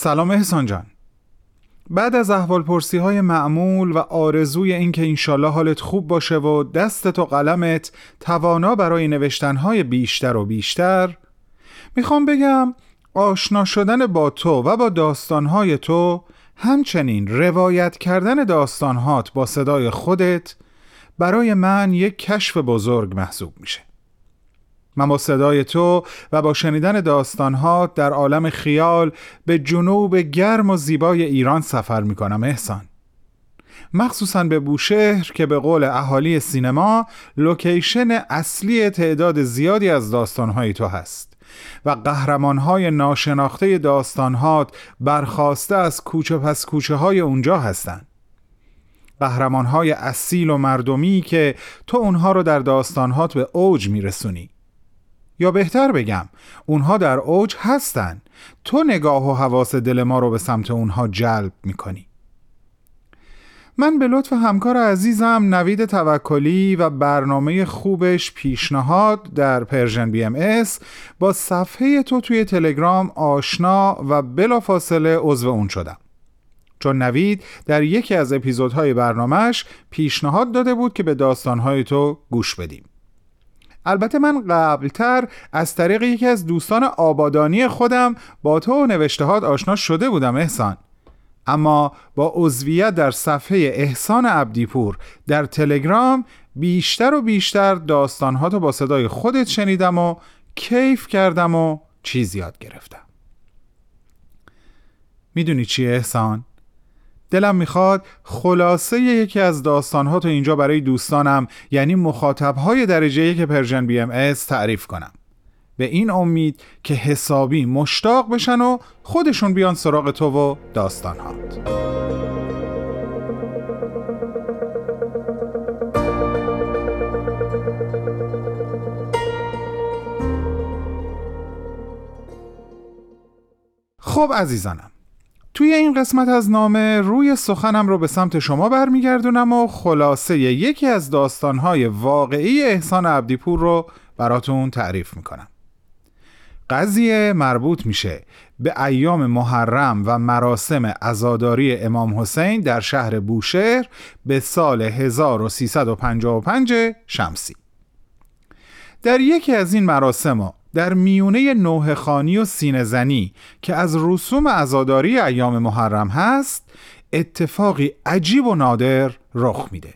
سلام احسان جان. بعد از احوال پرسی های معمول و آرزوی اینکه انشالله حالت خوب باشه و دستت و قلمت توانا برای نوشتن های بیشتر و بیشتر می‌خوام بگم آشنا شدن با تو و با داستانهای تو همچنین روایت کردن داستانهات با صدای خودت برای من یک کشف بزرگ محسوب میشه. من با صدای تو و با شنیدن داستانها در عالم خیال به جنوب گرم و زیبای ایران سفر می کنم احسان. مخصوصا به بوشهر که به قول اهالی سینما لوکیشن اصلی تعداد زیادی از داستانهای تو هست و قهرمانهای ناشناخته داستانهات برخواسته از کوچه پس کوچه های اونجا هستند قهرمانهای اصیل و مردمی که تو اونها رو در داستانهات به اوج میرسونی. یا بهتر بگم اونها در اوج هستن. تو نگاه و حواس دل ما رو به سمت اونها جلب می‌کنی. من به لطف همکار عزیزم نوید توکلی و برنامه خوبش پیشنهاد در Persian BMS با صفحه تو توی تلگرام آشنا و بلافاصله عضو اون شدم. چون نوید در یکی از اپیزودهای برنامهش پیشنهاد داده بود که به داستانهای تو گوش بدیم. البته من قبلتر از طریق یکی از دوستان آبادانی خودم با تو و نوشتهات آشنا شده بودم احسان اما با عضویت در صفحه احسان عبدیپور در تلگرام بیشتر و بیشتر داستانهاتو با صدای خودت شنیدم و کیف کردم و چیز یاد گرفتم می‌دونی چیه احسان؟ دلم می‌خواد خلاصه یکی از داستانها تو اینجا برای دوستانم یعنی مخاطبهای درجه یک Persian BMS تعریف کنم. به این امید که حسابی مشتاق بشن و خودشون بیان سراغ تو و داستانهات. خب عزیزانم توی این قسمت از نامه روی سخنم رو به سمت شما برمیگردونم و خلاصه یکی از داستانهای واقعی احسان عبدیپور رو براتون تعریف می‌کنم. قضیه مربوط میشه به ایام محرم و مراسم عزاداری امام حسین در شهر بوشهر به سال 1355 شمسی. در یکی از این مراسم در میونه نوه خانی و سینه زنی که از رسوم عزاداری ایام محرم هست اتفاقی عجیب و نادر رخ میده.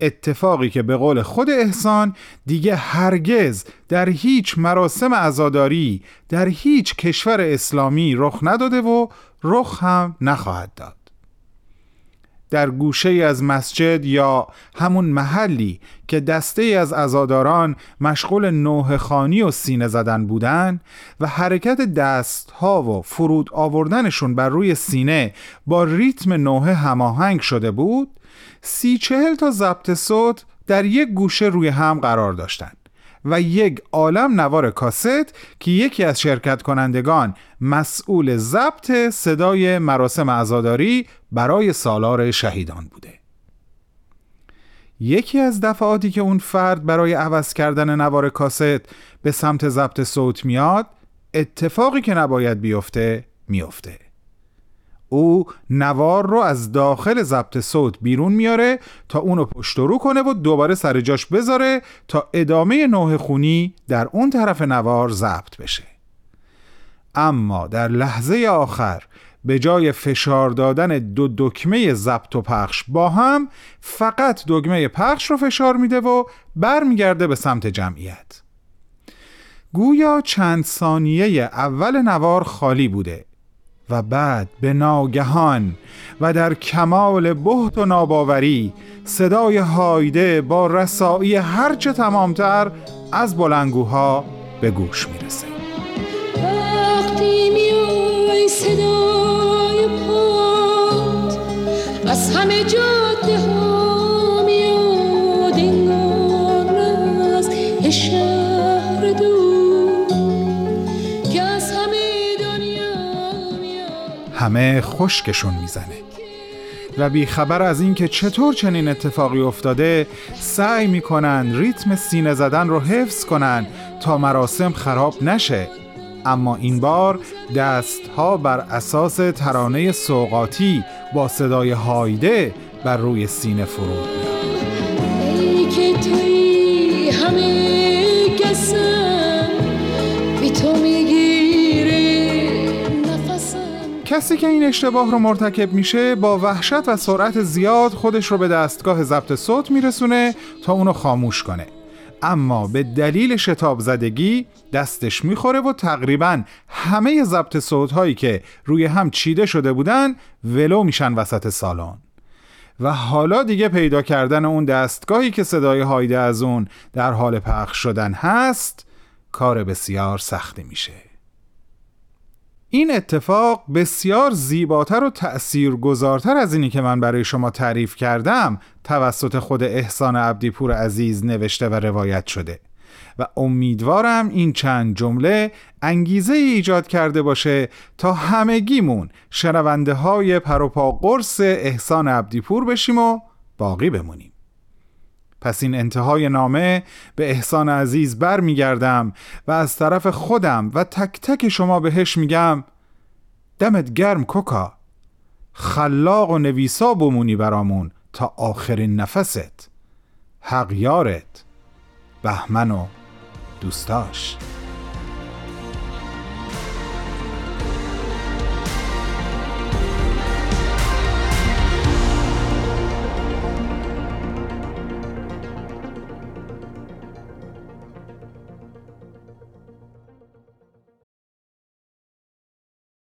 اتفاقی که به قول خود احسان دیگه هرگز در هیچ مراسم عزاداری در هیچ کشور اسلامی رخ نداده و رخ هم نخواهد داد. در گوشه از مسجد یا همون محلی که دسته از ازاداران مشغول نوه خانی و سینه زدن بودن و حرکت دست ها و فرود آوردنشون بر روی سینه با ریتم نوه هماهنگ شده بود سی چهل تا ضبط صوت در یک گوشه روی هم قرار داشتند و یک عالم نوار کاست که یکی از شرکت کنندگان مسئول ضبط صدای مراسم عزاداری برای سالار شهیدان بوده. یکی از دفعاتی که اون فرد برای عوض کردن نوار کاست به سمت ضبط صوت میاد اتفاقی که نباید بیفته میفته. او نوار رو از داخل ضبط صوت بیرون میاره تا اونو پشت رو کنه و دوباره سر جاش بذاره تا ادامه نوه خونی در اون طرف نوار ضبط بشه. اما در لحظه آخر به جای فشار دادن دو دکمه ضبط و پخش با هم فقط دکمه پخش رو فشار میده و برمیگرده به سمت جمعیت. گویا چند ثانیه اول نوار خالی بوده. و بعد به ناگهان و در کمال بهت و ناباوری صدای هایده با رسایی هرچه تمامتر از بلنگوها به گوش می‌رسه. وقتی میای صدای پاد از همه جاده ها میاد انگار از همه خشکشون می‌زنه. و بیخبر از اینکه چطور چنین اتفاقی افتاده سعی می‌کنن ریتم سینه زدن رو حفظ کنن تا مراسم خراب نشه. اما این بار دستها بر اساس ترانه سوقاتی با صدای هایده بر روی سینه فرود کسی که این اشتباه رو مرتکب میشه با وحشت و سرعت زیاد خودش رو به دستگاه ضبط صوت میرسونه تا اونو خاموش کنه. اما به دلیل شتاب زدگی دستش می‌خوره و تقریبا همه ضبط صوت هایی که روی هم چیده شده بودن ولو میشن وسط سالن. و حالا دیگه پیدا کردن اون دستگاهی که صدای هایده از اون در حال پخش شدن هست کار بسیار سختی میشه. این اتفاق بسیار زیباتر و تأثیرگذارتر از اینی که من برای شما تعریف کردم توسط خود احسان عبدیپور عزیز نوشته و روایت شده. و امیدوارم این چند جمله انگیزه ایجاد کرده باشه تا همگیمون شنونده های پروپا قرص احسان عبدیپور بشیم و باقی بمونیم. پس این انتهای نامه به احسان عزیز بر میگردم و از طرف خودم و تک تک شما بهش میگم دمت گرم کوکا خلاق و نویسا بمونی برامون تا آخرین نفست. حق یارت بهمن و دوستاش.